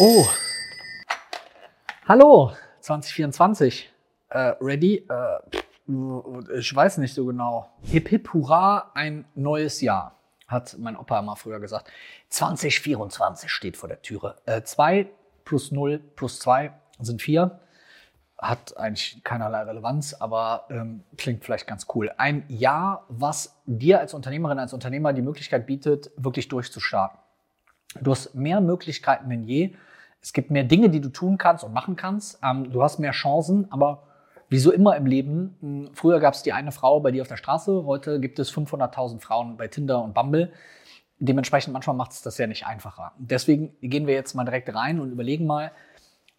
Oh. Hallo, 2024. Äh, ready? Äh, ich weiß nicht so genau. Hip hip hurra, ein neues Jahr, hat mein Opa immer früher gesagt. 2024 steht vor der Türe. 2 äh, plus 0 plus 2 sind 4. Hat eigentlich keinerlei Relevanz, aber ähm, klingt vielleicht ganz cool. Ein Jahr, was dir als Unternehmerin, als Unternehmer die Möglichkeit bietet, wirklich durchzustarten. Du hast mehr Möglichkeiten denn je. Es gibt mehr Dinge, die du tun kannst und machen kannst. Ähm, du hast mehr Chancen, aber wie so immer im Leben, hm, früher gab es die eine Frau bei dir auf der Straße, heute gibt es 500.000 Frauen bei Tinder und Bumble. Dementsprechend manchmal macht es das ja nicht einfacher. Deswegen gehen wir jetzt mal direkt rein und überlegen mal,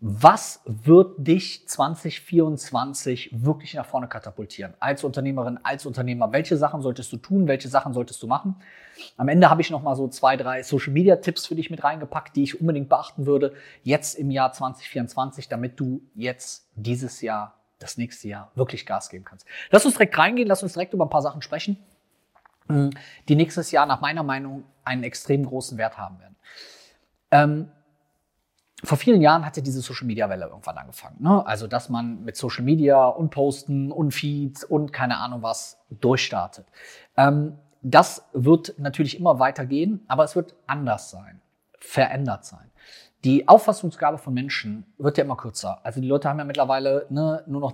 was wird dich 2024 wirklich nach vorne katapultieren? Als Unternehmerin, als Unternehmer, welche Sachen solltest du tun, welche Sachen solltest du machen? Am Ende habe ich noch mal so zwei, drei Social Media Tipps für dich mit reingepackt, die ich unbedingt beachten würde, jetzt im Jahr 2024, damit du jetzt dieses Jahr, das nächste Jahr wirklich Gas geben kannst. Lass uns direkt reingehen, lass uns direkt über ein paar Sachen sprechen, die nächstes Jahr nach meiner Meinung einen extrem großen Wert haben werden. Ähm, vor vielen Jahren hatte diese Social Media Welle irgendwann angefangen. Ne? Also, dass man mit Social Media und Posten und Feeds und keine Ahnung was durchstartet. Ähm, das wird natürlich immer weitergehen, aber es wird anders sein, verändert sein. Die Auffassungsgabe von Menschen wird ja immer kürzer. Also die Leute haben ja mittlerweile ne, nur noch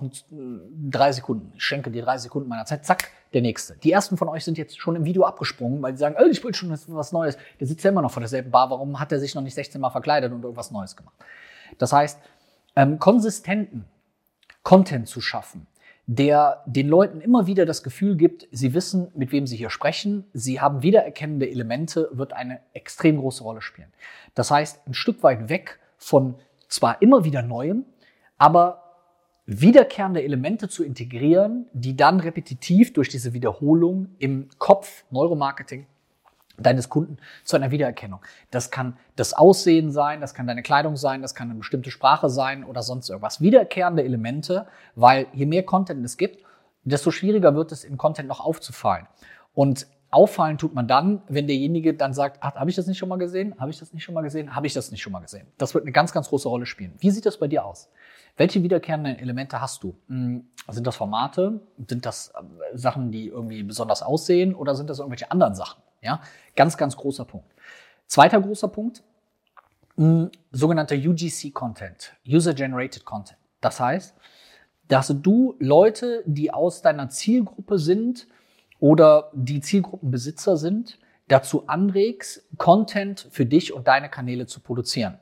drei Sekunden. Ich schenke dir drei Sekunden meiner Zeit. Zack, der nächste. Die ersten von euch sind jetzt schon im Video abgesprungen, weil die sagen, oh, ich will schon was Neues. Der sitzt ja immer noch vor derselben Bar. Warum hat er sich noch nicht 16 Mal verkleidet und irgendwas Neues gemacht? Das heißt, ähm, konsistenten Content zu schaffen, der den Leuten immer wieder das Gefühl gibt, sie wissen, mit wem sie hier sprechen, sie haben wiedererkennende Elemente, wird eine extrem große Rolle spielen. Das heißt, ein Stück weit weg von zwar immer wieder Neuem, aber wiederkehrende Elemente zu integrieren, die dann repetitiv durch diese Wiederholung im Kopf, Neuromarketing, deines Kunden zu einer Wiedererkennung. Das kann das Aussehen sein, das kann deine Kleidung sein, das kann eine bestimmte Sprache sein oder sonst irgendwas. Wiederkehrende Elemente, weil je mehr Content es gibt, desto schwieriger wird es im Content noch aufzufallen. Und auffallen tut man dann, wenn derjenige dann sagt, habe ich das nicht schon mal gesehen? Habe ich das nicht schon mal gesehen? Habe ich das nicht schon mal gesehen? Das wird eine ganz, ganz große Rolle spielen. Wie sieht das bei dir aus? Welche wiederkehrenden Elemente hast du? Hm, sind das Formate? Sind das äh, Sachen, die irgendwie besonders aussehen? Oder sind das irgendwelche anderen Sachen? Ja, ganz, ganz großer Punkt. Zweiter großer Punkt, mh, sogenannter UGC-Content, User-Generated Content. Das heißt, dass du Leute, die aus deiner Zielgruppe sind oder die Zielgruppenbesitzer sind, dazu anregst, Content für dich und deine Kanäle zu produzieren.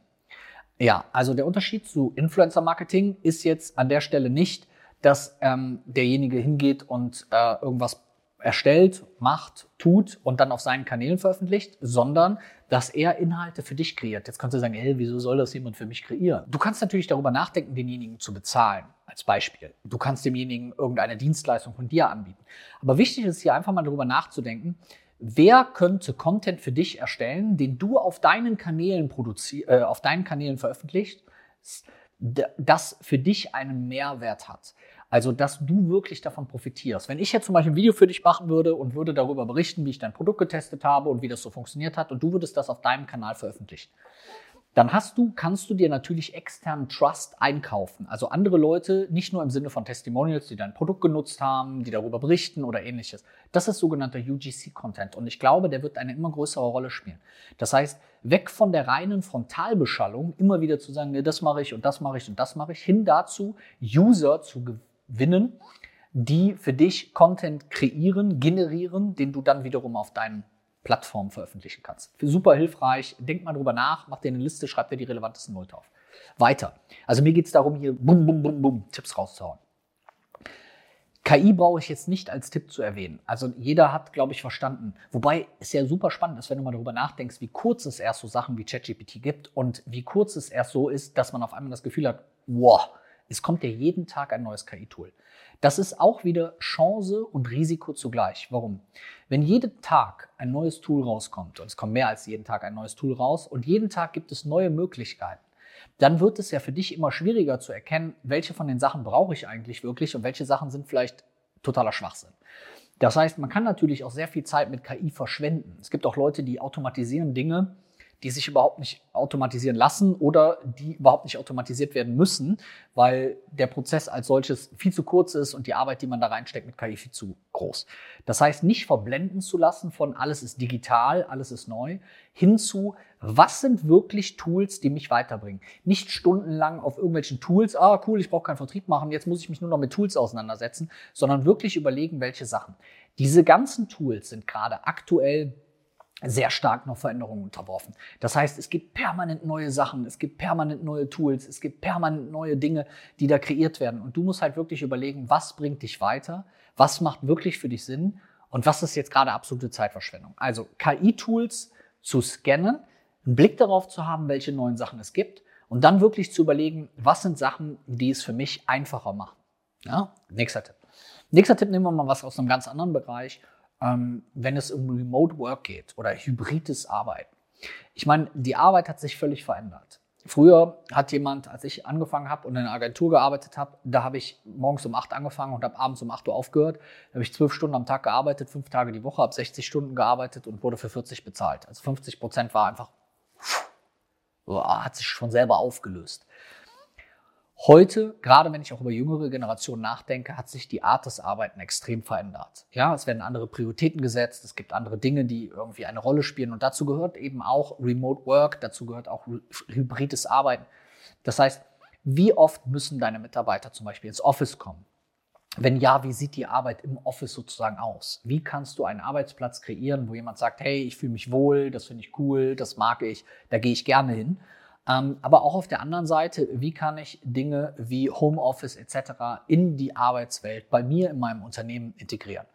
Ja, also der Unterschied zu Influencer-Marketing ist jetzt an der Stelle nicht, dass ähm, derjenige hingeht und äh, irgendwas erstellt, macht, tut und dann auf seinen Kanälen veröffentlicht, sondern dass er Inhalte für dich kreiert. Jetzt kannst du sagen, hey, wieso soll das jemand für mich kreieren? Du kannst natürlich darüber nachdenken, denjenigen zu bezahlen, als Beispiel. Du kannst demjenigen irgendeine Dienstleistung von dir anbieten. Aber wichtig ist hier einfach mal darüber nachzudenken, wer könnte Content für dich erstellen, den du auf deinen Kanälen produzierst, äh, auf deinen Kanälen veröffentlichst, das für dich einen Mehrwert hat. Also, dass du wirklich davon profitierst. Wenn ich jetzt zum Beispiel ein Video für dich machen würde und würde darüber berichten, wie ich dein Produkt getestet habe und wie das so funktioniert hat und du würdest das auf deinem Kanal veröffentlichen, dann hast du, kannst du dir natürlich externen Trust einkaufen. Also andere Leute, nicht nur im Sinne von Testimonials, die dein Produkt genutzt haben, die darüber berichten oder ähnliches. Das ist sogenannter UGC-Content. Und ich glaube, der wird eine immer größere Rolle spielen. Das heißt, weg von der reinen Frontalbeschallung, immer wieder zu sagen, nee, das mache ich und das mache ich und das mache ich, hin dazu, User zu gewinnen, die für dich Content kreieren, generieren, den du dann wiederum auf deinen Plattform veröffentlichen kannst. Super hilfreich. Denk mal drüber nach, mach dir eine Liste, schreib dir die relevantesten Leute auf. Weiter. Also mir geht es darum, hier bum, bum, bum, bum, Tipps rauszuhauen. KI brauche ich jetzt nicht als Tipp zu erwähnen. Also jeder hat, glaube ich, verstanden. Wobei es ja super spannend ist, wenn du mal darüber nachdenkst, wie kurz es erst so Sachen wie ChatGPT gibt und wie kurz es erst so ist, dass man auf einmal das Gefühl hat, wow, es kommt ja jeden Tag ein neues KI-Tool. Das ist auch wieder Chance und Risiko zugleich. Warum? Wenn jeden Tag ein neues Tool rauskommt, und es kommt mehr als jeden Tag ein neues Tool raus, und jeden Tag gibt es neue Möglichkeiten, dann wird es ja für dich immer schwieriger zu erkennen, welche von den Sachen brauche ich eigentlich wirklich und welche Sachen sind vielleicht totaler Schwachsinn. Das heißt, man kann natürlich auch sehr viel Zeit mit KI verschwenden. Es gibt auch Leute, die automatisieren Dinge, die sich überhaupt nicht automatisieren lassen oder die überhaupt nicht automatisiert werden müssen, weil der Prozess als solches viel zu kurz ist und die Arbeit, die man da reinsteckt mit KI viel zu groß. Das heißt, nicht verblenden zu lassen von alles ist digital, alles ist neu, hinzu, was sind wirklich Tools, die mich weiterbringen? Nicht stundenlang auf irgendwelchen Tools, ah cool, ich brauche keinen Vertrieb machen, jetzt muss ich mich nur noch mit Tools auseinandersetzen, sondern wirklich überlegen, welche Sachen. Diese ganzen Tools sind gerade aktuell sehr stark noch Veränderungen unterworfen. Das heißt, es gibt permanent neue Sachen, es gibt permanent neue Tools, es gibt permanent neue Dinge, die da kreiert werden. Und du musst halt wirklich überlegen, was bringt dich weiter, was macht wirklich für dich Sinn und was ist jetzt gerade absolute Zeitverschwendung. Also KI-Tools zu scannen, einen Blick darauf zu haben, welche neuen Sachen es gibt und dann wirklich zu überlegen, was sind Sachen, die es für mich einfacher machen. Ja? Nächster Tipp. Nächster Tipp nehmen wir mal was aus einem ganz anderen Bereich wenn es um Remote Work geht oder hybrides Arbeiten. Ich meine, die Arbeit hat sich völlig verändert. Früher hat jemand, als ich angefangen habe und in einer Agentur gearbeitet habe, da habe ich morgens um 8 angefangen und habe abends um 8 Uhr aufgehört. Da habe ich zwölf Stunden am Tag gearbeitet, fünf Tage die Woche, habe 60 Stunden gearbeitet und wurde für 40 bezahlt. Also 50 Prozent war einfach, hat sich schon selber aufgelöst. Heute, gerade wenn ich auch über jüngere Generationen nachdenke, hat sich die Art des Arbeiten extrem verändert. Ja, es werden andere Prioritäten gesetzt, es gibt andere Dinge, die irgendwie eine Rolle spielen und dazu gehört eben auch Remote Work, dazu gehört auch hybrides Arbeiten. Das heißt, wie oft müssen deine Mitarbeiter zum Beispiel ins Office kommen? Wenn ja, wie sieht die Arbeit im Office sozusagen aus? Wie kannst du einen Arbeitsplatz kreieren, wo jemand sagt, hey, ich fühle mich wohl, das finde ich cool, das mag ich, da gehe ich gerne hin? Ähm, aber auch auf der anderen Seite, wie kann ich Dinge wie Homeoffice etc. in die Arbeitswelt bei mir in meinem Unternehmen integrieren?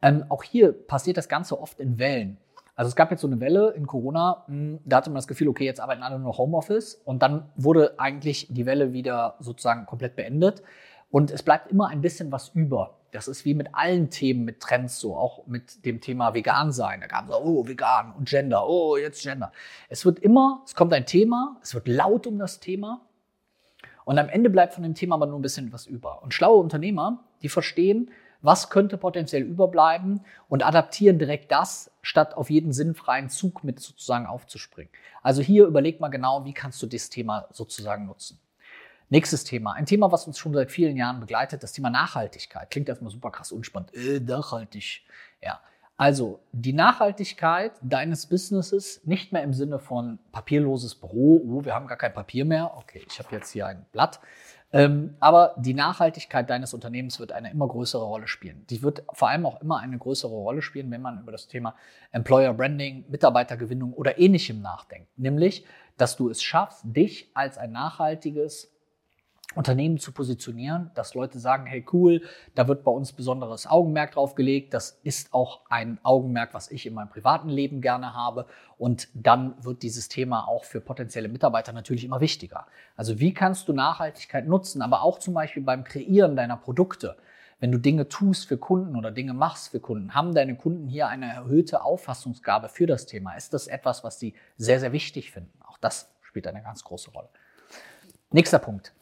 Ähm, auch hier passiert das Ganze oft in Wellen. Also es gab jetzt so eine Welle in Corona, hm, da hatte man das Gefühl, okay, jetzt arbeiten alle nur Homeoffice und dann wurde eigentlich die Welle wieder sozusagen komplett beendet und es bleibt immer ein bisschen was über. Das ist wie mit allen Themen, mit Trends so, auch mit dem Thema vegan sein. Da gab es oh, vegan und Gender, oh, jetzt Gender. Es wird immer, es kommt ein Thema, es wird laut um das Thema und am Ende bleibt von dem Thema aber nur ein bisschen was über. Und schlaue Unternehmer, die verstehen, was könnte potenziell überbleiben und adaptieren direkt das, statt auf jeden sinnfreien Zug mit sozusagen aufzuspringen. Also hier überleg mal genau, wie kannst du das Thema sozusagen nutzen. Nächstes Thema. Ein Thema, was uns schon seit vielen Jahren begleitet, das Thema Nachhaltigkeit. Klingt erstmal super krass unspannend. Äh, nachhaltig. Ja. Also die Nachhaltigkeit deines Businesses nicht mehr im Sinne von papierloses Büro, oh, wir haben gar kein Papier mehr. Okay, ich habe jetzt hier ein Blatt. Ähm, aber die Nachhaltigkeit deines Unternehmens wird eine immer größere Rolle spielen. Die wird vor allem auch immer eine größere Rolle spielen, wenn man über das Thema Employer Branding, Mitarbeitergewinnung oder ähnlichem nachdenkt. Nämlich, dass du es schaffst, dich als ein nachhaltiges Unternehmen zu positionieren, dass Leute sagen, hey cool, da wird bei uns besonderes Augenmerk drauf gelegt. Das ist auch ein Augenmerk, was ich in meinem privaten Leben gerne habe. Und dann wird dieses Thema auch für potenzielle Mitarbeiter natürlich immer wichtiger. Also wie kannst du Nachhaltigkeit nutzen, aber auch zum Beispiel beim Kreieren deiner Produkte. Wenn du Dinge tust für Kunden oder Dinge machst für Kunden, haben deine Kunden hier eine erhöhte Auffassungsgabe für das Thema? Ist das etwas, was sie sehr, sehr wichtig finden? Auch das spielt eine ganz große Rolle. Nächster Punkt.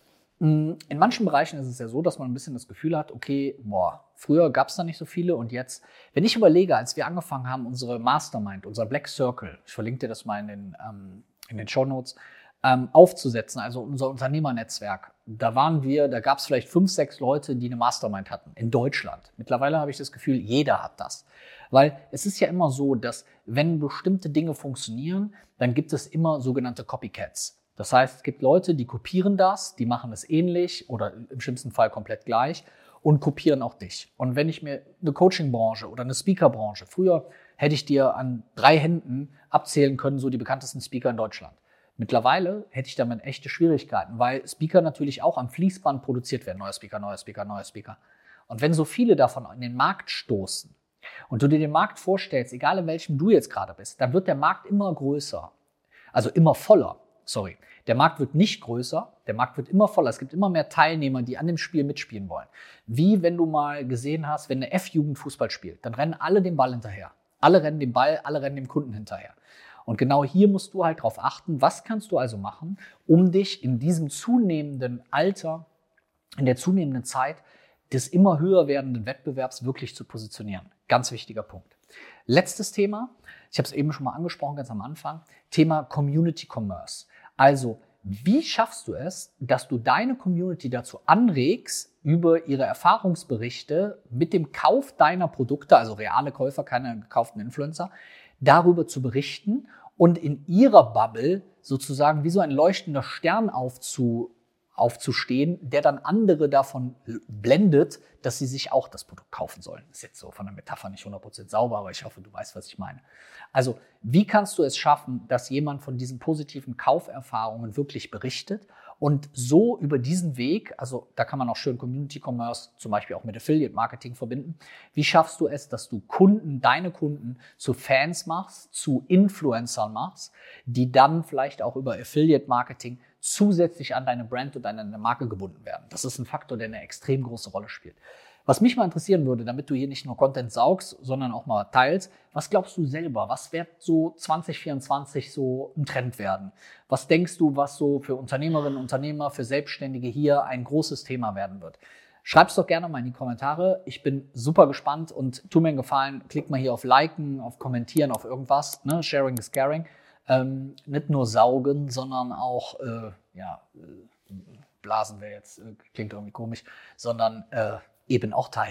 Mm, in manchen Bereichen ist es ja so, dass man ein bisschen das Gefühl hat, okay, boah, früher gab es da nicht so viele und jetzt, wenn ich überlege, als wir angefangen haben, unsere Mastermind, unser Black Circle, ich verlinke dir das mal in den, ähm, in den Show Notes, ähm, aufzusetzen, also unser Unternehmernetzwerk, da waren wir, da gab es vielleicht fünf, sechs Leute, die eine Mastermind hatten in Deutschland. Mittlerweile habe ich das Gefühl, jeder hat das. Weil es ist ja immer so, dass wenn bestimmte Dinge funktionieren, dann gibt es immer sogenannte Copycats. Das heißt, es gibt Leute, die kopieren das, die machen es ähnlich oder im schlimmsten Fall komplett gleich und kopieren auch dich. Und wenn ich mir eine Coaching-Branche oder eine Speaker-Branche, früher hätte ich dir an drei Händen abzählen können, so die bekanntesten Speaker in Deutschland. Mittlerweile hätte ich damit echte Schwierigkeiten, weil Speaker natürlich auch am Fließband produziert werden. Neuer Speaker, neuer Speaker, neuer Speaker. Und wenn so viele davon in den Markt stoßen und du dir den Markt vorstellst, egal in welchem du jetzt gerade bist, dann wird der Markt immer größer. Also immer voller sorry, der Markt wird nicht größer, der Markt wird immer voller. Es gibt immer mehr Teilnehmer, die an dem Spiel mitspielen wollen. Wie wenn du mal gesehen hast, wenn eine F-Jugend Fußball spielt, dann rennen alle dem Ball hinterher. Alle rennen dem Ball, alle rennen dem Kunden hinterher. Und genau hier musst du halt darauf achten, was kannst du also machen, um dich in diesem zunehmenden Alter, in der zunehmenden Zeit des immer höher werdenden Wettbewerbs wirklich zu positionieren. Ganz wichtiger Punkt. Letztes Thema, ich habe es eben schon mal angesprochen, ganz am Anfang, Thema Community Commerce. Also, wie schaffst du es, dass du deine Community dazu anregst, über ihre Erfahrungsberichte mit dem Kauf deiner Produkte, also reale Käufer, keine gekauften Influencer, darüber zu berichten und in ihrer Bubble sozusagen wie so ein leuchtender Stern aufzu, aufzustehen, der dann andere davon blendet, dass sie sich auch das Produkt kaufen sollen. Ist jetzt so von der Metapher nicht 100% sauber, aber ich hoffe, du weißt, was ich meine. Also, wie kannst du es schaffen, dass jemand von diesen positiven Kauferfahrungen wirklich berichtet und so über diesen Weg, also da kann man auch schön Community Commerce zum Beispiel auch mit Affiliate Marketing verbinden. Wie schaffst du es, dass du Kunden, deine Kunden zu Fans machst, zu Influencern machst, die dann vielleicht auch über Affiliate Marketing zusätzlich an deine Brand und an deine Marke gebunden werden? Das ist ein Faktor, der eine extrem große Rolle spielt. Was mich mal interessieren würde, damit du hier nicht nur Content saugst, sondern auch mal teilst, was glaubst du selber? Was wird so 2024 so ein Trend werden? Was denkst du, was so für Unternehmerinnen und Unternehmer, für Selbstständige hier ein großes Thema werden wird? Schreib's doch gerne mal in die Kommentare. Ich bin super gespannt und tu mir einen Gefallen, klick mal hier auf Liken, auf Kommentieren, auf irgendwas. Ne? Sharing is caring. Ähm, nicht nur saugen, sondern auch, äh, ja, äh, blasen wäre jetzt, äh, klingt irgendwie komisch, sondern äh, eben auch teilen.